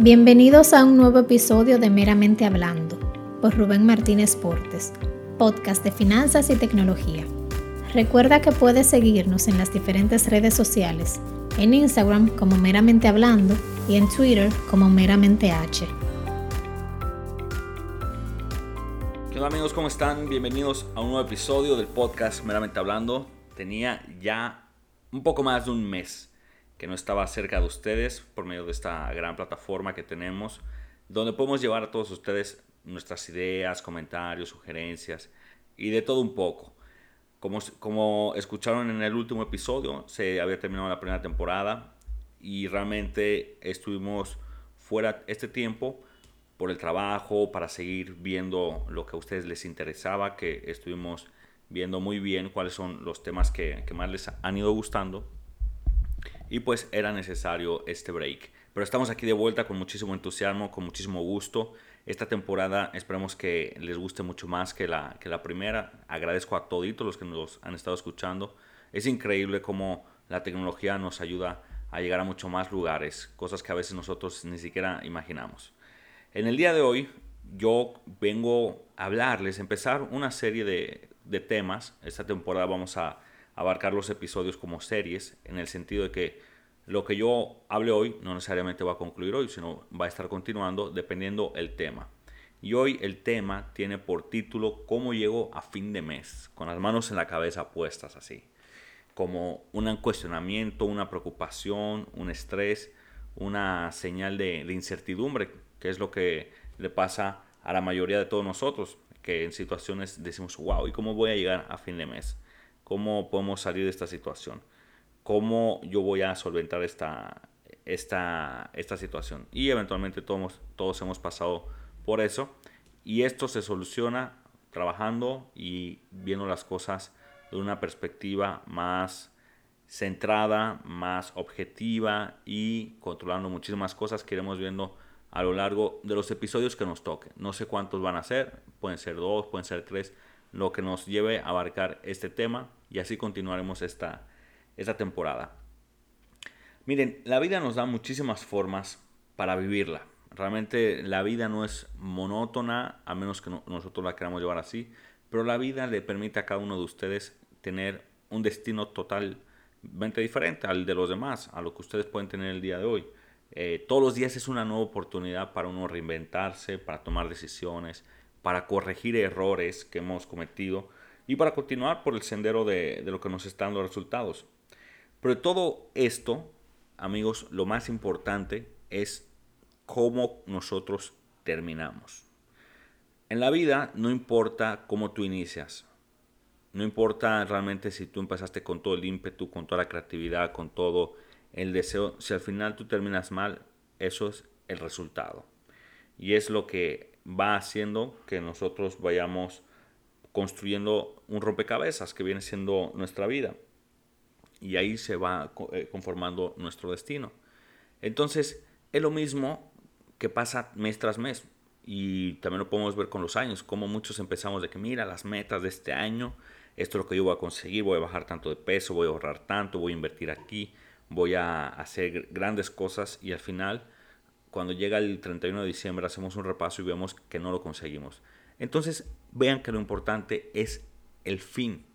Bienvenidos a un nuevo episodio de Meramente Hablando por Rubén Martínez Portes, podcast de finanzas y tecnología. Recuerda que puedes seguirnos en las diferentes redes sociales, en Instagram como Meramente Hablando y en Twitter como Meramente H. Hola amigos? ¿Cómo están? Bienvenidos a un nuevo episodio del podcast Meramente Hablando. Tenía ya un poco más de un mes que no estaba cerca de ustedes por medio de esta gran plataforma que tenemos, donde podemos llevar a todos ustedes nuestras ideas, comentarios, sugerencias y de todo un poco. Como, como escucharon en el último episodio, se había terminado la primera temporada y realmente estuvimos fuera este tiempo por el trabajo, para seguir viendo lo que a ustedes les interesaba, que estuvimos viendo muy bien cuáles son los temas que, que más les han ido gustando y pues era necesario este break. Pero estamos aquí de vuelta con muchísimo entusiasmo, con muchísimo gusto. Esta temporada esperemos que les guste mucho más que la, que la primera. Agradezco a toditos los que nos han estado escuchando. Es increíble cómo la tecnología nos ayuda a llegar a mucho más lugares, cosas que a veces nosotros ni siquiera imaginamos. En el día de hoy yo vengo a hablarles, empezar una serie de, de temas. Esta temporada vamos a abarcar los episodios como series, en el sentido de que lo que yo hable hoy no necesariamente va a concluir hoy, sino va a estar continuando dependiendo el tema. Y hoy el tema tiene por título ¿Cómo llego a fin de mes? Con las manos en la cabeza puestas así. Como un cuestionamiento, una preocupación, un estrés, una señal de, de incertidumbre, que es lo que le pasa a la mayoría de todos nosotros, que en situaciones decimos, wow, ¿y cómo voy a llegar a fin de mes? Cómo podemos salir de esta situación, cómo yo voy a solventar esta, esta, esta situación. Y eventualmente todos, todos hemos pasado por eso y esto se soluciona trabajando y viendo las cosas de una perspectiva más centrada, más objetiva y controlando muchísimas cosas que iremos viendo a lo largo de los episodios que nos toquen. No sé cuántos van a ser, pueden ser dos, pueden ser tres, lo que nos lleve a abarcar este tema y así continuaremos esta, esta temporada. Miren, la vida nos da muchísimas formas para vivirla. Realmente la vida no es monótona, a menos que nosotros la queramos llevar así, pero la vida le permite a cada uno de ustedes tener un destino totalmente diferente al de los demás, a lo que ustedes pueden tener el día de hoy. Eh, todos los días es una nueva oportunidad para uno reinventarse, para tomar decisiones, para corregir errores que hemos cometido y para continuar por el sendero de, lo que nos están dando resultados. Pero de todo esto, amigos, lo más importante es cómo nosotros terminamos. En la vida no importa cómo tú inicias, no importa realmente si tú empezaste con todo el ímpetu, con toda la creatividad, con todo el deseo, si al final tú terminas mal, eso es el resultado. Y es lo que va haciendo que nosotros vayamos construyendo un rompecabezas que viene siendo nuestra vida. Y ahí se va eh, conformando nuestro destino. Entonces, es lo mismo que pasa mes tras mes. Y también lo podemos ver con los años, como muchos empezamos de que, mira, las metas de este año, esto es lo que yo voy a conseguir, voy a bajar tanto de peso, voy a ahorrar tanto, voy a invertir aquí, voy a hacer grandes cosas y al final cuando llega el 31 de diciembre hacemos un repaso y vemos que no lo conseguimos. Entonces, vean que lo importante es el fin,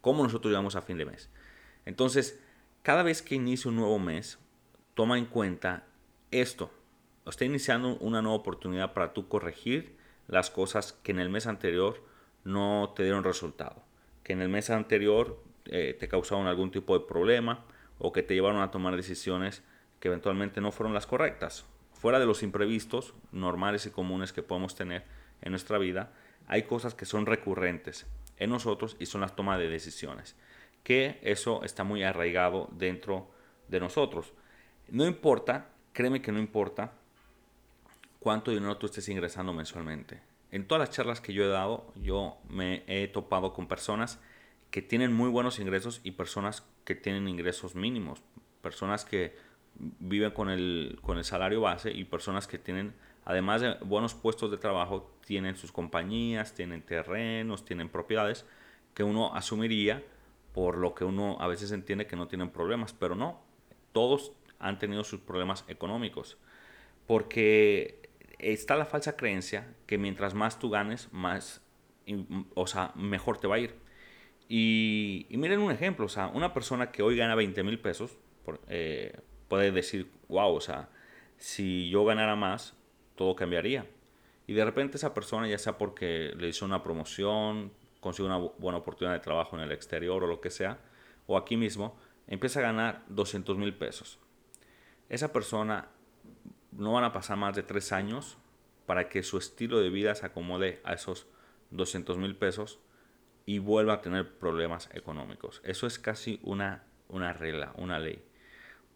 cómo nosotros llegamos a fin de mes. Entonces, cada vez que inicie un nuevo mes, toma en cuenta esto. Está iniciando una nueva oportunidad para tú corregir las cosas que en el mes anterior no te dieron resultado. Que en el mes anterior eh, te causaron algún tipo de problema o que te llevaron a tomar decisiones que eventualmente no fueron las correctas fuera de los imprevistos normales y comunes que podemos tener en nuestra vida, hay cosas que son recurrentes en nosotros y son las tomas de decisiones, que eso está muy arraigado dentro de nosotros. No importa, créeme que no importa cuánto dinero tú estés ingresando mensualmente. En todas las charlas que yo he dado, yo me he topado con personas que tienen muy buenos ingresos y personas que tienen ingresos mínimos, personas que viven con el, con el salario base y personas que tienen, además de buenos puestos de trabajo, tienen sus compañías, tienen terrenos, tienen propiedades que uno asumiría por lo que uno a veces entiende que no tienen problemas, pero no, todos han tenido sus problemas económicos. porque está la falsa creencia que mientras más tú ganes, más, o sea, mejor te va a ir. Y, miren un ejemplo, o sea, una persona que hoy gana 20 mil pesos eh, puede decir, wow, o sea, si yo ganara más, todo cambiaría. Y de repente esa persona, ya sea porque le hizo una promoción, consigue una buena oportunidad de trabajo en el exterior o lo que sea, o aquí mismo, empieza a ganar 200 mil pesos. Esa persona no van a pasar más de tres años para que su estilo de vida se acomode a esos 200 mil pesos y vuelva a tener problemas económicos. Eso es casi una, una regla, una ley.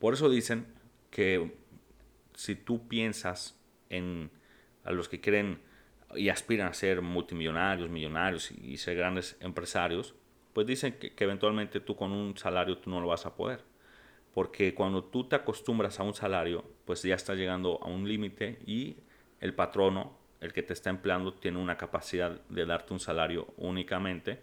Por eso dicen que si tú piensas en a los que quieren y aspiran a ser multimillonarios, millonarios y, ser grandes empresarios, pues dicen que, eventualmente tú con un salario tú no lo vas a poder. Porque cuando tú te acostumbras a un salario, pues ya estás llegando a un límite y el patrono el que te está empleando tiene una capacidad de darte un salario únicamente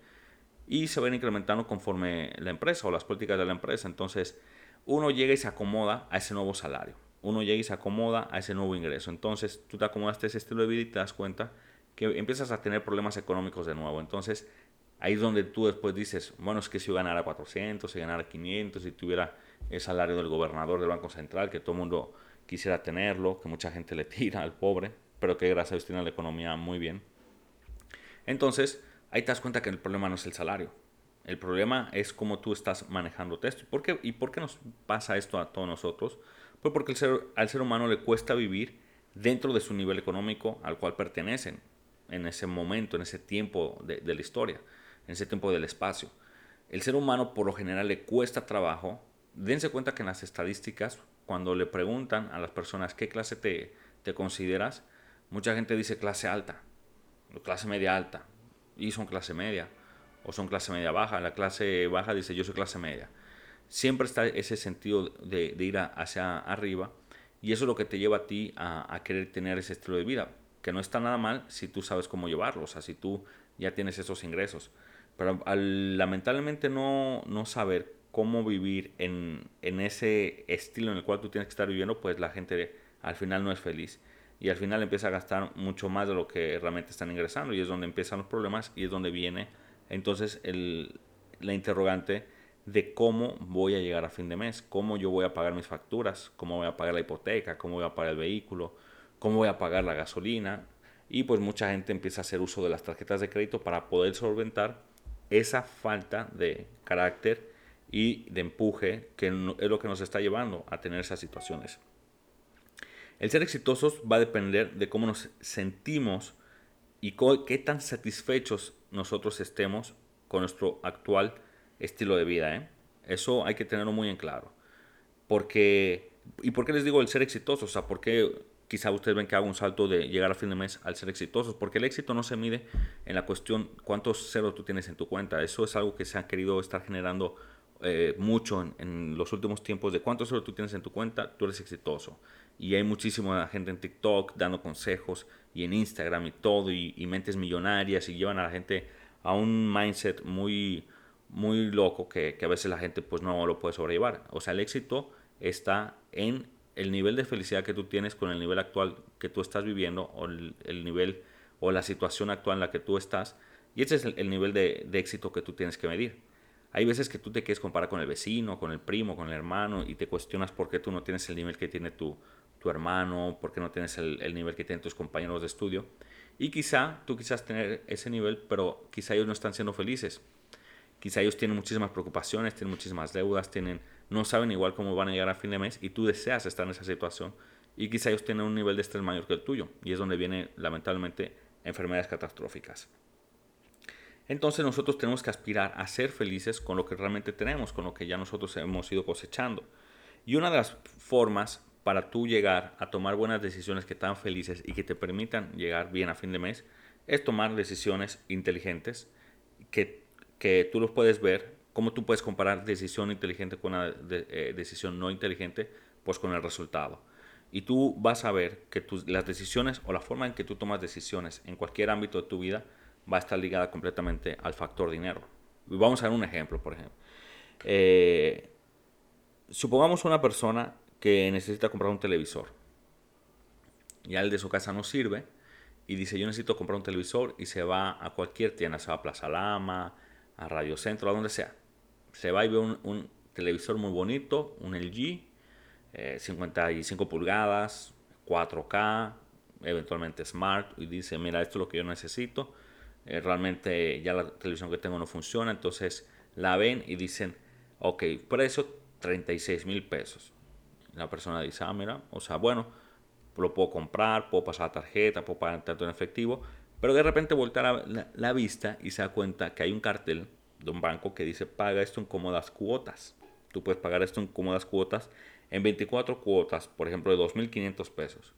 y se ven incrementando conforme la empresa o las políticas de la empresa. Entonces, uno llega y se acomoda a ese nuevo salario. Uno llega y se acomoda a ese nuevo ingreso. Entonces, tú te acomodaste a ese estilo de vida y te das cuenta que empiezas a tener problemas económicos de nuevo. Entonces, ahí es donde tú después dices, bueno, es que si yo ganara 400, si ganara 500, si tuviera el salario del gobernador del Banco Central, que todo el mundo quisiera tenerlo, que mucha gente le tira al pobre, pero que gracias a Dios tiene la economía muy bien. Entonces, ahí te das cuenta que el problema no es el salario. El problema es cómo tú estás manejando esto. ¿Por qué, ¿Y por qué nos pasa esto a todos nosotros? Pues porque el ser, al ser humano le cuesta vivir dentro de su nivel económico al cual pertenecen en ese momento, en ese tiempo de, de la historia, en ese tiempo del espacio. El ser humano por lo general le cuesta trabajo. Dense cuenta que en las estadísticas, cuando le preguntan a las personas qué clase te, te consideras, Mucha gente dice clase alta, clase media alta, y son clase media, o son clase media baja. La clase baja dice yo soy clase media. Siempre está ese sentido de, ir hacia arriba, y eso es lo que te lleva a ti a, querer tener ese estilo de vida, que no está nada mal si tú sabes cómo llevarlo, o sea, si tú ya tienes esos ingresos. Pero al lamentablemente no, no saber cómo vivir en, en, ese estilo en el cual tú tienes que estar viviendo, pues la gente al final no es feliz y al final empieza a gastar mucho más de lo que realmente están ingresando y es donde empiezan los problemas y es donde viene entonces la interrogante de cómo voy a llegar a fin de mes, cómo yo voy a pagar mis facturas, cómo voy a pagar la hipoteca, cómo voy a pagar el vehículo, cómo voy a pagar la gasolina y pues mucha gente empieza a hacer uso de las tarjetas de crédito para poder solventar esa falta de carácter y de empuje que es lo que nos está llevando a tener esas situaciones. El ser exitosos va a depender de cómo nos sentimos y qué tan satisfechos nosotros estemos con nuestro actual estilo de vida. ¿eh? Eso hay que tenerlo muy en claro. Porque, ¿Y por qué les digo el ser exitoso? O sea, ¿por qué quizá ustedes ven que hago un salto de llegar a fin de mes al ser exitosos? Porque el éxito no se mide en la cuestión cuántos ceros tú tienes en tu cuenta. Eso es algo que se ha querido estar generando eh, mucho en, los últimos tiempos de cuántos euros tú tienes en tu cuenta, tú eres exitoso. Y hay muchísima gente en TikTok dando consejos y en Instagram y todo, y, mentes millonarias y llevan a la gente a un mindset muy, muy loco que, a veces la gente pues no lo puede sobrellevar. O sea, el éxito está en el nivel de felicidad que tú tienes con el nivel actual que tú estás viviendo o el, nivel o la situación actual en la que tú estás. Y ese es el, nivel de éxito que tú tienes que medir. Hay veces que tú te quieres comparar con el vecino, con el primo, con el hermano y te cuestionas por qué tú no tienes el nivel que tiene tu, tu hermano, por qué no tienes el, nivel que tienen tus compañeros de estudio. Y quizá tú quizás tener ese nivel, pero quizá ellos no están siendo felices. Quizá ellos tienen muchísimas preocupaciones, tienen muchísimas deudas, tienen, no saben igual cómo van a llegar a fin de mes y tú deseas estar en esa situación. Y quizá ellos tienen un nivel de estrés mayor que el tuyo. Y es donde viene lamentablemente enfermedades catastróficas. Entonces nosotros tenemos que aspirar a ser felices con lo que realmente tenemos, con lo que ya nosotros hemos ido cosechando. Y una de las formas para tú llegar a tomar buenas decisiones que te felices y que te permitan llegar bien a fin de mes es tomar decisiones inteligentes que, que tú los puedes ver, cómo tú puedes comparar decisión inteligente con una eh, decisión no inteligente, pues con el resultado. Y tú vas a ver que tus, las decisiones o la forma en que tú tomas decisiones en cualquier ámbito de tu vida va a estar ligada completamente al factor dinero. Vamos a ver un ejemplo, por ejemplo. Eh, supongamos una persona que necesita comprar un televisor. ya el de su casa no sirve y dice yo necesito comprar un televisor y se va a cualquier tienda, se va a Plaza Lama, a Radio Centro, a donde sea. Se va y ve un, televisor muy bonito, un LG, 55 eh, pulgadas, 4K, eventualmente Smart, y dice, mira, esto es lo que yo necesito. Eh, realmente ya la televisión que tengo no funciona, entonces la ven y dicen, ok, precio 36 mil pesos. La persona dice, ah, mira, o sea, bueno, lo puedo comprar, puedo pasar la tarjeta, puedo pagar tanto en efectivo, pero de repente voltea la, la, vista y se da cuenta que hay un cartel de un banco que dice paga esto en cómodas cuotas. Tú puedes pagar esto en cómodas cuotas en 24 cuotas, por ejemplo, de 2.500 pesos.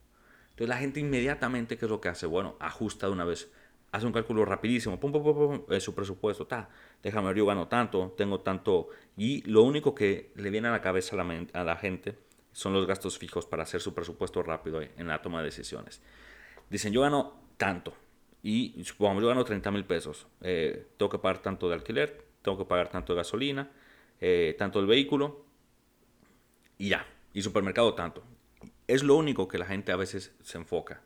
Entonces la gente inmediatamente, ¿qué es lo que hace? Bueno, ajusta de una vez, hace un cálculo rapidísimo, pum, pum, pum, pum su presupuesto, ta, déjame ver, yo gano tanto, tengo tanto, y lo único que le viene a la cabeza a la, a la gente son los gastos fijos para hacer su presupuesto rápido en la toma de decisiones. Dicen, yo gano tanto y supongamos, yo gano 30 mil pesos. Eh, tengo que pagar tanto de alquiler, tengo que pagar tanto de gasolina, eh, tanto el vehículo y ya. Y supermercado tanto. Es lo único que la gente a veces se enfoca.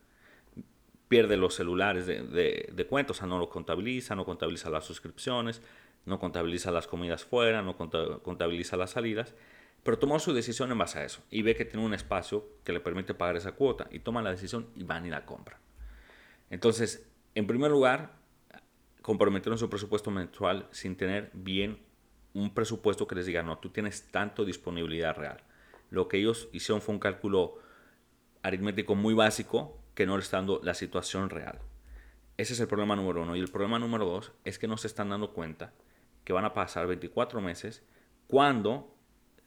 Pierde los celulares de, de, de cuenta, o sea, no lo contabiliza, no contabiliza las suscripciones, no contabiliza las comidas fuera, no contabiliza las salidas pero tomó su decisión en base a eso y ve que tiene un espacio que le permite pagar esa cuota y toma la decisión y van y la compra. Entonces, en primer lugar, comprometieron su presupuesto mensual sin tener bien un presupuesto que les diga, no, tú tienes tanto disponibilidad real. Lo que ellos hicieron fue un cálculo aritmético muy básico que no le está dando la situación real. Ese es el problema número uno. Y el problema número dos es que no se están dando cuenta que van a pasar 24 meses cuando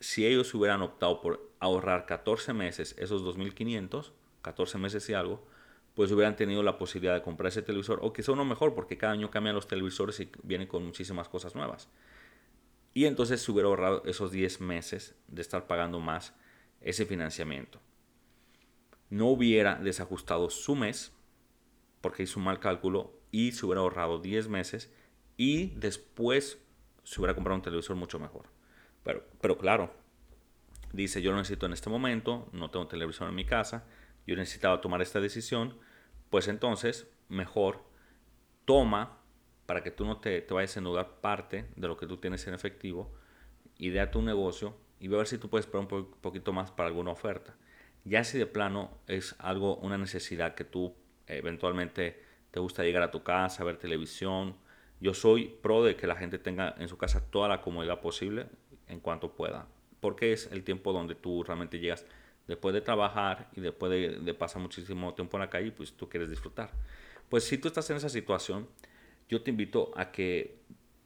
si ellos hubieran optado por ahorrar 14 meses, esos 2.500, 14 meses y algo, pues hubieran tenido la posibilidad de comprar ese televisor, o quizá uno mejor, porque cada año cambian los televisores y vienen con muchísimas cosas nuevas. Y entonces se hubiera ahorrado esos 10 meses de estar pagando más ese financiamiento. No hubiera desajustado su mes, porque hizo un mal cálculo, y se hubiera ahorrado 10 meses, y después se hubiera comprado un televisor mucho mejor. Pero, pero claro, dice, yo lo necesito en este momento, no tengo televisión en mi casa, yo necesitaba tomar esta decisión, pues entonces mejor toma para que tú no te, te vayas a endeudar parte de lo que tú tienes en efectivo, idea tu negocio y ve a ver si tú puedes esperar un poquito más para alguna oferta. Ya si de plano es algo, una necesidad que tú eventualmente te gusta llegar a tu casa, ver televisión. Yo soy pro de que la gente tenga en su casa toda la comodidad posible en cuanto pueda. Porque es el tiempo donde tú realmente llegas después de trabajar y después de, pasar muchísimo tiempo en la calle, pues tú quieres disfrutar. Pues si tú estás en esa situación, yo te invito a que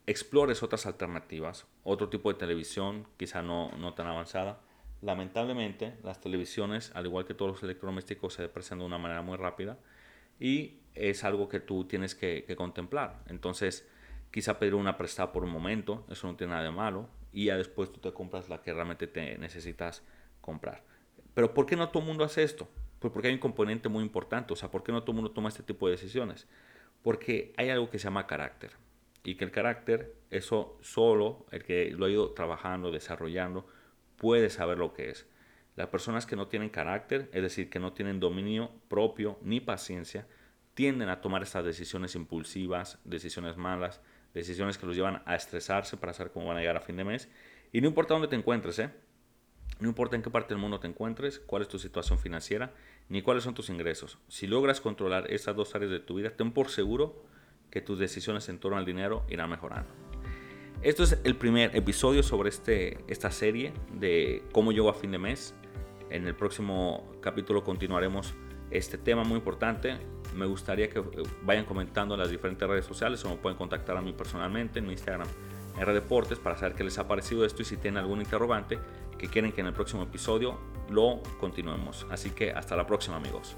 explores otras alternativas, otro tipo de televisión, quizá no, no tan avanzada. Lamentablemente, las televisiones, al igual que todos los electrodomésticos, se deprecian de una manera muy rápida y es algo que tú tienes que, que contemplar. Entonces, quizá pedir una prestada por un momento, eso no tiene nada de malo y ya después tú te compras la que realmente te necesitas comprar. Pero ¿por qué no todo mundo hace esto? Pues porque hay un componente muy importante, o sea, ¿por qué no todo mundo toma este tipo de decisiones? Porque hay algo que se llama carácter y que el carácter, eso solo el que lo ha ido trabajando, desarrollando, puede saber lo que es. Las personas que no tienen carácter, es decir, que no tienen dominio propio ni paciencia, tienden a tomar estas decisiones impulsivas, decisiones malas, decisiones que los llevan a estresarse para saber cómo van a llegar a fin de mes. Y no importa dónde te encuentres, ¿eh? No importa en qué parte del mundo te encuentres, cuál es tu situación financiera, ni cuáles son tus ingresos. Si logras controlar esas dos áreas de tu vida, ten por seguro que tus decisiones en torno al dinero irán mejorando. Esto es el primer episodio sobre este, esta serie de cómo llego a fin de mes. En el próximo capítulo continuaremos este tema muy importante me gustaría que eh, vayan comentando en las diferentes redes sociales o me pueden contactar a mí personalmente en mi Instagram R Deportes para saber qué les ha parecido esto y si tienen algún interrogante que quieren que en el próximo episodio lo continuemos. Así que hasta la próxima amigos.